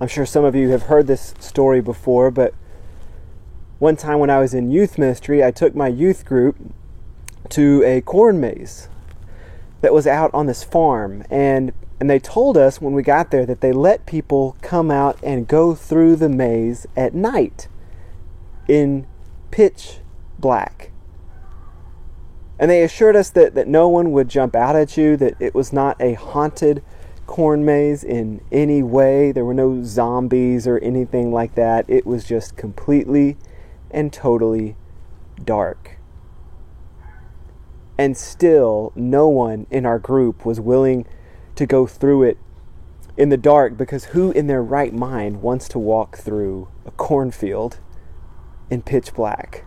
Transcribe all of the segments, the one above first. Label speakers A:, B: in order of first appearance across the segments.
A: I'm sure some of you have heard this story before, but one time when I was in youth ministry, I took my youth group to a corn maze that was out on this farm and and they told us when we got there that they let people come out and go through the maze at night in pitch black. And they assured us that, that no one would jump out at you, that it was not a haunted corn maze in any way. There were no zombies or anything like that. It was just completely and totally dark. And still, no one in our group was willing to go through it in the dark because who in their right mind wants to walk through a cornfield in pitch black?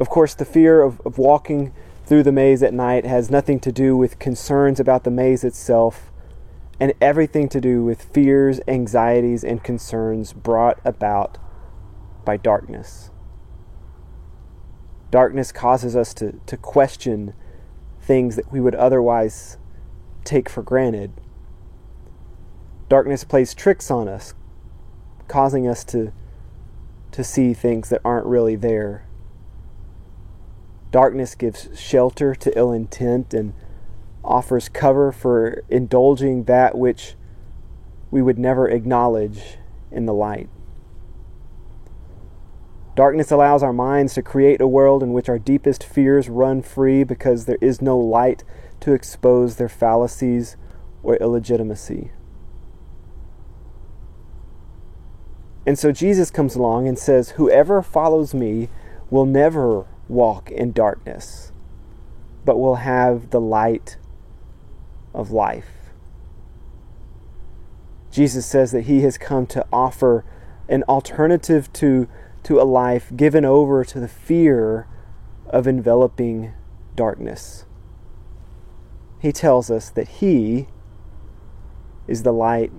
A: Of course, the fear of, of walking through the maze at night has nothing to do with concerns about the maze itself and everything to do with fears, anxieties, and concerns brought about by darkness. Darkness causes us to, to question things that we would otherwise take for granted. Darkness plays tricks on us, causing us to, to see things that aren't really there. Darkness gives shelter to ill intent and offers cover for indulging that which we would never acknowledge in the light. Darkness allows our minds to create a world in which our deepest fears run free because there is no light to expose their fallacies or illegitimacy. And so Jesus comes along and says, Whoever follows me will never walk in darkness, but will have the light of life. Jesus says that he has come to offer an alternative to, to a life given over to the fear of enveloping darkness. He tells us that he is the light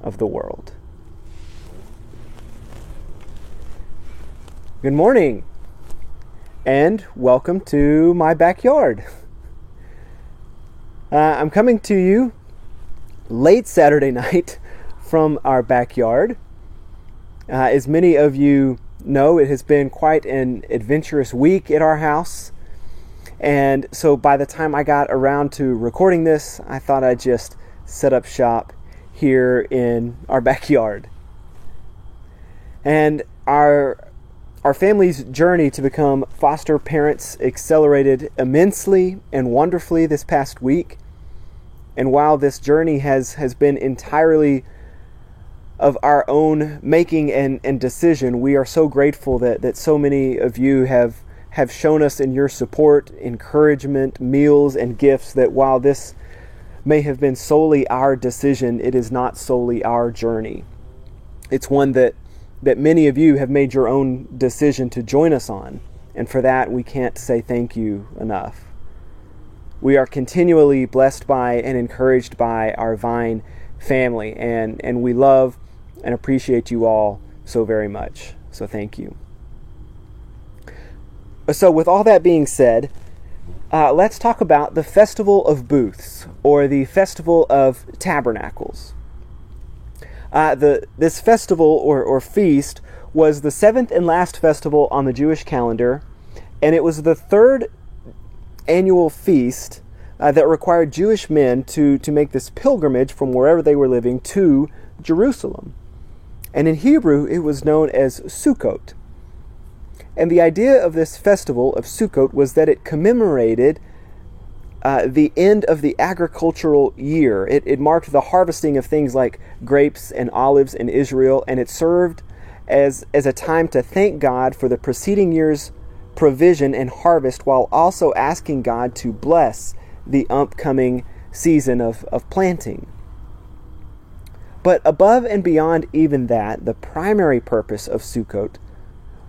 A: of the world. Good morning and welcome to my backyard. Uh, I'm coming to you late Saturday night from our backyard. Uh, as many of you know, it has been quite an adventurous week at our house. And so by the time I got around to recording this, I thought I'd just set up shop here in our backyard. And our our family's journey to become foster parents accelerated immensely and wonderfully this past week. And while this journey has, has been entirely of our own making and, and decision, we are so grateful that, that so many of you have, have shown us in your support, encouragement, meals, and gifts that while this may have been solely our decision, it is not solely our journey. It's one that that many of you have made your own decision to join us on. And for that, we can't say thank you enough. We are continually blessed by and encouraged by our Vine family, and, and we love and appreciate you all so very much. So thank you. So, with all that being said, uh, let's talk about the Festival of Booths, or the Festival of Tabernacles. Uh, the this festival or, or feast was the seventh and last festival on the Jewish calendar, and it was the third annual feast uh, that required Jewish men to, to make this pilgrimage from wherever they were living to Jerusalem. And in Hebrew, it was known as Sukkot. And the idea of this festival of Sukkot was that it commemorated uh, the end of the agricultural year. It, it marked the harvesting of things like grapes and olives in Israel, and it served as, as a time to thank God for the preceding year's provision and harvest while also asking God to bless the upcoming season of, of planting. But above and beyond even that, the primary purpose of Sukkot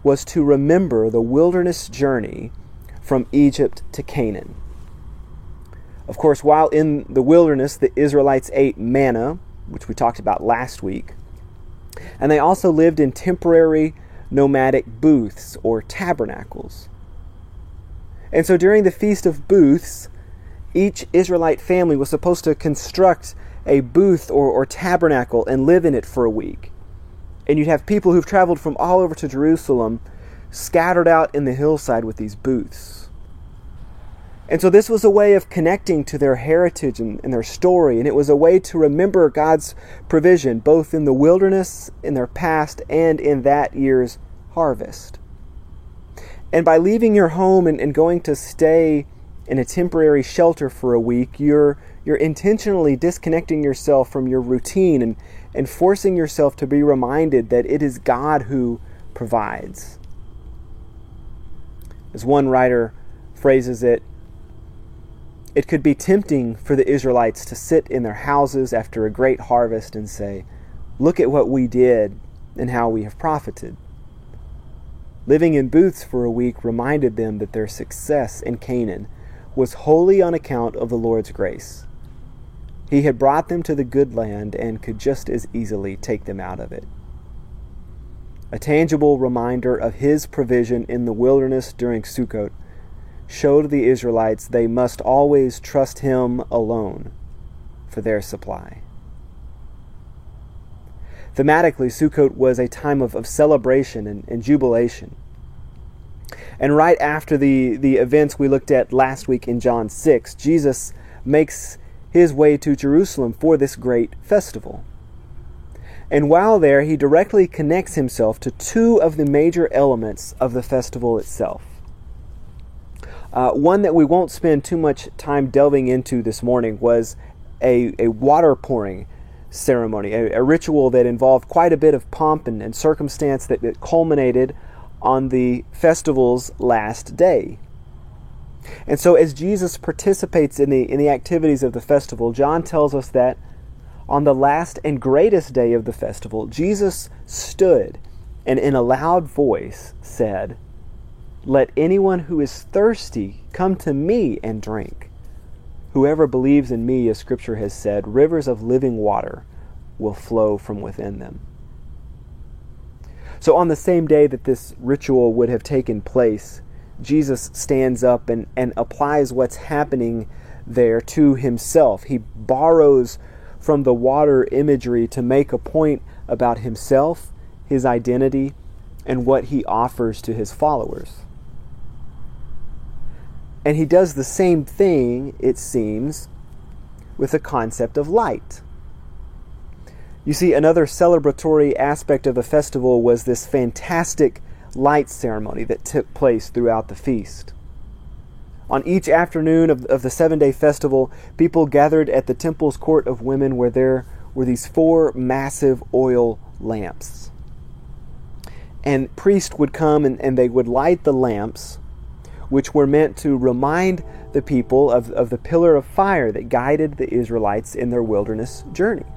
A: was to remember the wilderness journey from Egypt to Canaan. Of course, while in the wilderness, the Israelites ate manna, which we talked about last week, and they also lived in temporary nomadic booths or tabernacles. And so during the Feast of Booths, each Israelite family was supposed to construct a booth or, or tabernacle and live in it for a week. And you'd have people who've traveled from all over to Jerusalem scattered out in the hillside with these booths. And so this was a way of connecting to their heritage and, and, their story, and it was a way to remember God's provision, both in the wilderness, in their past, and in that year's harvest. And by leaving your home and, and going to stay in a temporary shelter for a week, you're you're intentionally disconnecting yourself from your routine and, and forcing yourself to be reminded that it is God who provides. As one writer phrases it, it could be tempting for the Israelites to sit in their houses after a great harvest and say, Look at what we did and how we have profited. Living in booths for a week reminded them that their success in Canaan was wholly on account of the Lord's grace. He had brought them to the good land and could just as easily take them out of it. A tangible reminder of his provision in the wilderness during Sukkot showed the Israelites they must always trust him alone for their supply. Thematically, Sukkot was a time of, of celebration and, and jubilation. And right after the, the events we looked at last week in John 6, Jesus makes his way to Jerusalem for this great festival. And while there, he directly connects himself to two of the major elements of the festival itself. Uh, one that we won't spend too much time delving into this morning was a, a water pouring ceremony, a, a, ritual that involved quite a bit of pomp and, and circumstance that, that culminated on the festival's last day. And so, as Jesus participates in the, in the activities of the festival, John tells us that on the last and greatest day of the festival, Jesus stood and in a loud voice said, Let anyone who is thirsty come to me and drink. Whoever believes in me, as Scripture has said, rivers of living water will flow from within them. So, on the same day that this ritual would have taken place, Jesus stands up and, and applies what's happening there to himself. He borrows from the water imagery to make a point about himself, his identity, and what he offers to his followers. And he does the same thing, it seems, with the concept of light. You see, another celebratory aspect of the festival was this fantastic light ceremony that took place throughout the feast. On each afternoon of, of the seven day festival, people gathered at the temple's court of women where there were these four massive oil lamps. And priests would come and, and they would light the lamps which were meant to remind the people of, of the pillar of fire that guided the Israelites in their wilderness journey.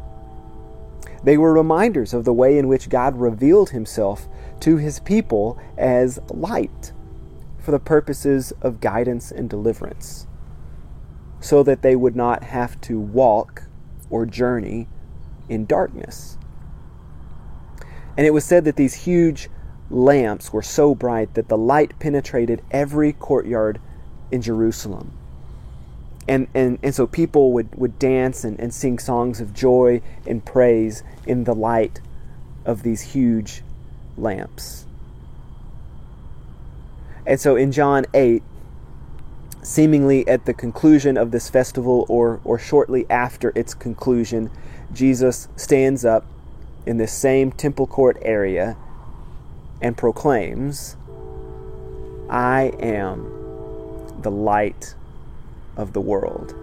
A: They were reminders of the way in which God revealed himself to his people as light for the purposes of guidance and deliverance, so that they would not have to walk or journey in darkness. And it was said that these huge lamps were so bright that the light penetrated every courtyard in Jerusalem. And, and, and so people would, would dance and, and sing songs of joy and praise in the light of these huge lamps. And so in John 8, seemingly at the conclusion of this festival or, or shortly after its conclusion, Jesus stands up in this same temple court area and proclaims, I am the light of the world.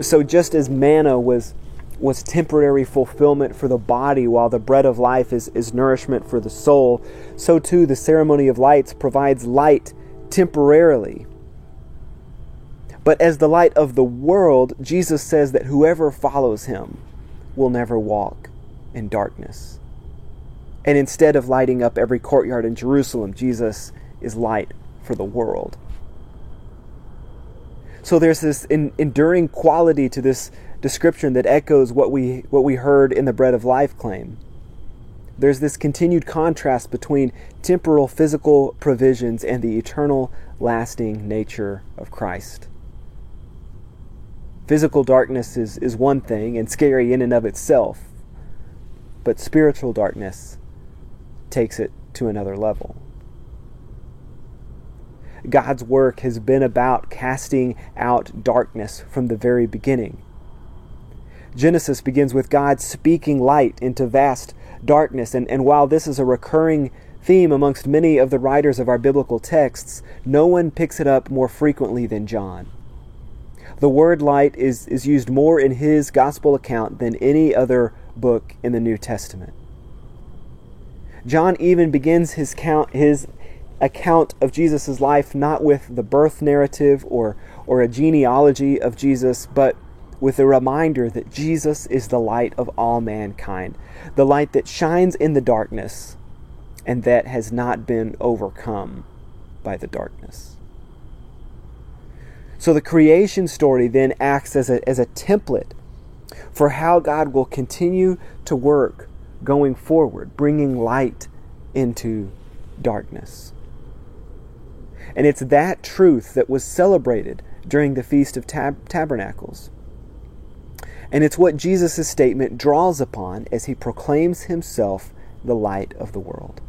A: So, just as manna was, was temporary fulfillment for the body, while the bread of life is, is nourishment for the soul, so too the ceremony of lights provides light temporarily. But as the light of the world, Jesus says that whoever follows him will never walk in darkness. And instead of lighting up every courtyard in Jerusalem, Jesus is light for the world. So there's this enduring quality to this description that echoes what we, what we heard in the bread of life claim. There's this continued contrast between temporal physical provisions and the eternal lasting nature of Christ. Physical darkness is, is one thing and scary in and of itself, but spiritual darkness takes it to another level. God's work has been about casting out darkness from the very beginning. Genesis begins with God speaking light into vast darkness, and, and while this is a recurring theme amongst many of the writers of our biblical texts, no one picks it up more frequently than John. The word light is, is used more in his gospel account than any other book in the New Testament. John even begins his count his account of Jesus' life not with the birth narrative or, or a genealogy of Jesus, but with a reminder that Jesus is the light of all mankind, the light that shines in the darkness and that has not been overcome by the darkness. So the creation story then acts as a, as a template for how God will continue to work going forward, bringing light into darkness. And it's that truth that was celebrated during the Feast of Tab- Tabernacles. And it's what Jesus' statement draws upon as he proclaims himself the light of the world.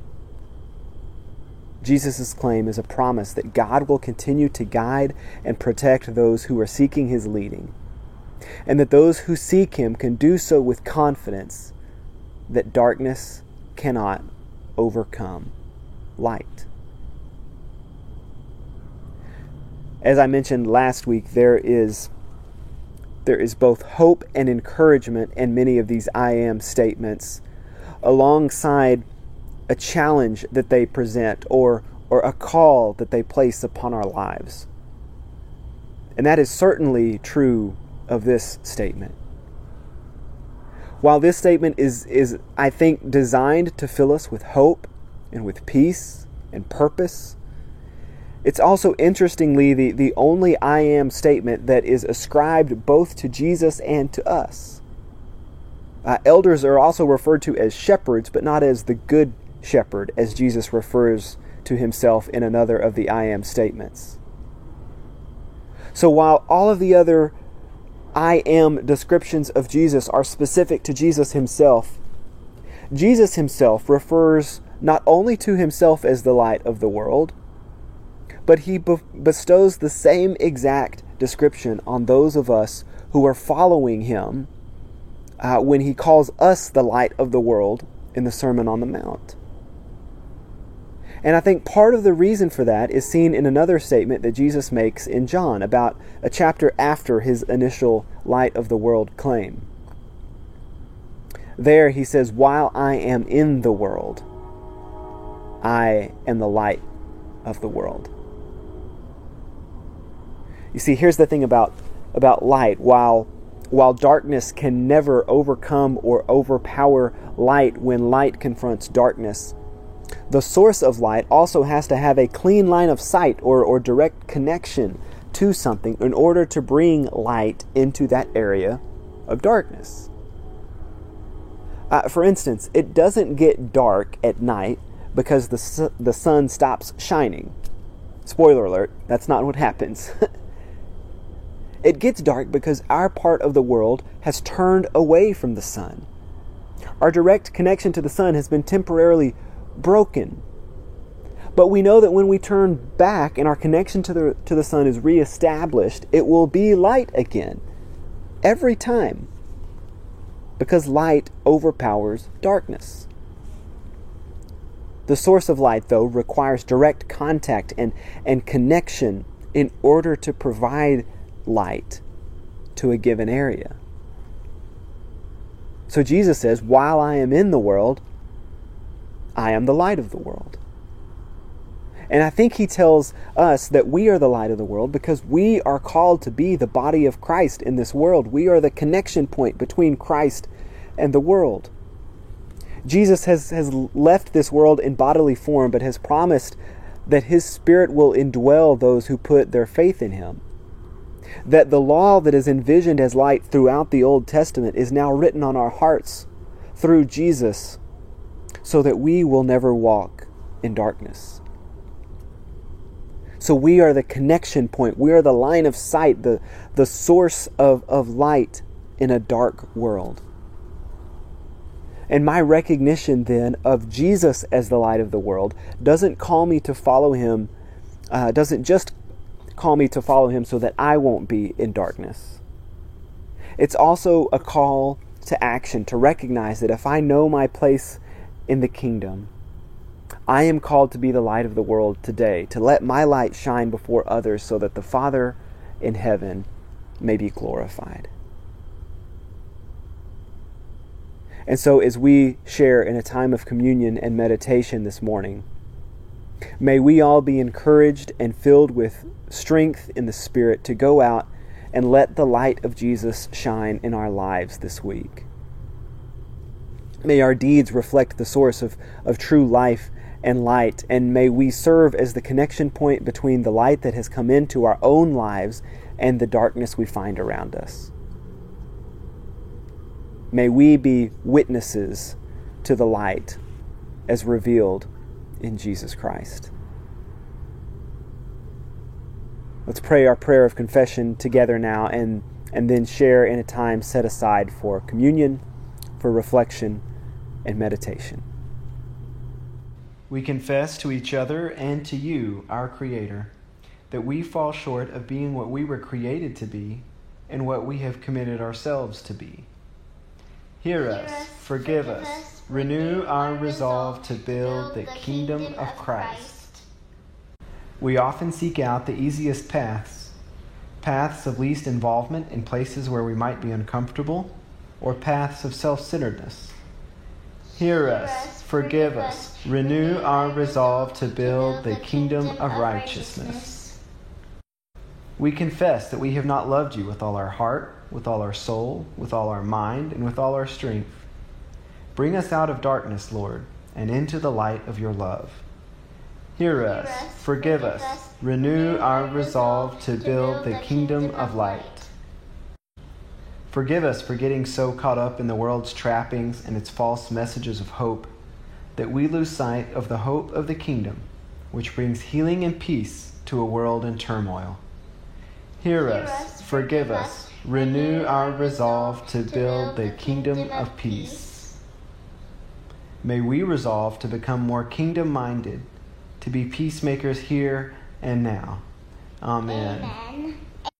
A: Jesus' claim is a promise that God will continue to guide and protect those who are seeking his leading, and that those who seek him can do so with confidence that darkness cannot overcome light. As I mentioned last week, there is there is both hope and encouragement in many of these I am statements, alongside a challenge that they present or, or a call that they place upon our lives. And that is certainly true of this statement. While this statement is, is, I think, designed to fill us with hope and with peace and purpose, it's also interestingly the, the only I am statement that is ascribed both to Jesus and to us. Uh, elders are also referred to as shepherds, but not as the good shepherd, as Jesus refers to himself in another of the I am statements. So while all of the other I am descriptions of Jesus are specific to Jesus himself, Jesus himself refers not only to himself as the light of the world, but he bestows the same exact description on those of us who are following him uh, when he calls us the light of the world in the Sermon on the Mount. And I think part of the reason for that is seen in another statement that Jesus makes in John about a chapter after his initial light of the world claim. There he says, While I am in the world, I am the light of the world. You see, here's the thing about, about light. While, while darkness can never overcome or overpower light when light confronts darkness, the source of light also has to have a clean line of sight or, or direct connection to something in order to bring light into that area of darkness. Uh, for instance, it doesn't get dark at night because the, su- the sun stops shining. Spoiler alert, that's not what happens. It gets dark because our part of the world has turned away from the sun. Our direct connection to the sun has been temporarily broken. But we know that when we turn back and our connection to the, to the sun is reestablished, it will be light again. Every time. Because light overpowers darkness. The source of light, though, requires direct contact and, and connection in order to provide light to a given area. So Jesus says, While I am in the world, I am the light of the world. And I think he tells us that we are the light of the world because we are called to be the body of Christ in this world. We are the connection point between Christ and the world. Jesus has, has left this world in bodily form, but has promised that his Spirit will indwell those who put their faith in him that the law that is envisioned as light throughout the Old Testament is now written on our hearts through Jesus so that we will never walk in darkness. So we are the connection point. We are the line of sight, the, the source of, of light in a dark world. And my recognition then of Jesus as the light of the world doesn't call me to follow him, uh, doesn't just call me to follow him so that I won't be in darkness. It's also a call to action to recognize that if I know my place in the kingdom, I am called to be the light of the world today, to let my light shine before others so that the Father in heaven may be glorified. And so, as we share in a time of communion and meditation this morning, may we all be encouraged and filled with strength in the Spirit to go out and let the light of Jesus shine in our lives this week. May our deeds reflect the source of, of true life and light, and may we serve as the connection point between the light that has come into our own lives and the darkness we find around us. May we be witnesses to the light as revealed in Jesus Christ. Let's pray our prayer of confession together now and, and then share in a time set aside for communion, for reflection, and meditation. We confess to each other and to you, our Creator, that we fall short of being what we were created to be and what we have committed ourselves to be. Hear us, forgive us, renew our resolve to build the kingdom of Christ. We often seek out the easiest paths, paths of least involvement in places where we might be uncomfortable, or paths of self centeredness. Hear us, forgive us, renew our resolve to build the kingdom of righteousness. We confess that we have not loved you with all our heart, with all our soul, with all our mind, and with all our strength. Bring us out of darkness, Lord, and into the light of your love. Hear us, forgive us, renew our resolve to build the kingdom of light. Forgive us for getting so caught up in the world's trappings and its false messages of hope that we lose sight of the hope of the kingdom, which brings healing and peace to a world in turmoil. Hear us, forgive us, renew our resolve to build the kingdom of peace. May we resolve to become more kingdom minded, to be peacemakers here and now. Amen. Amen.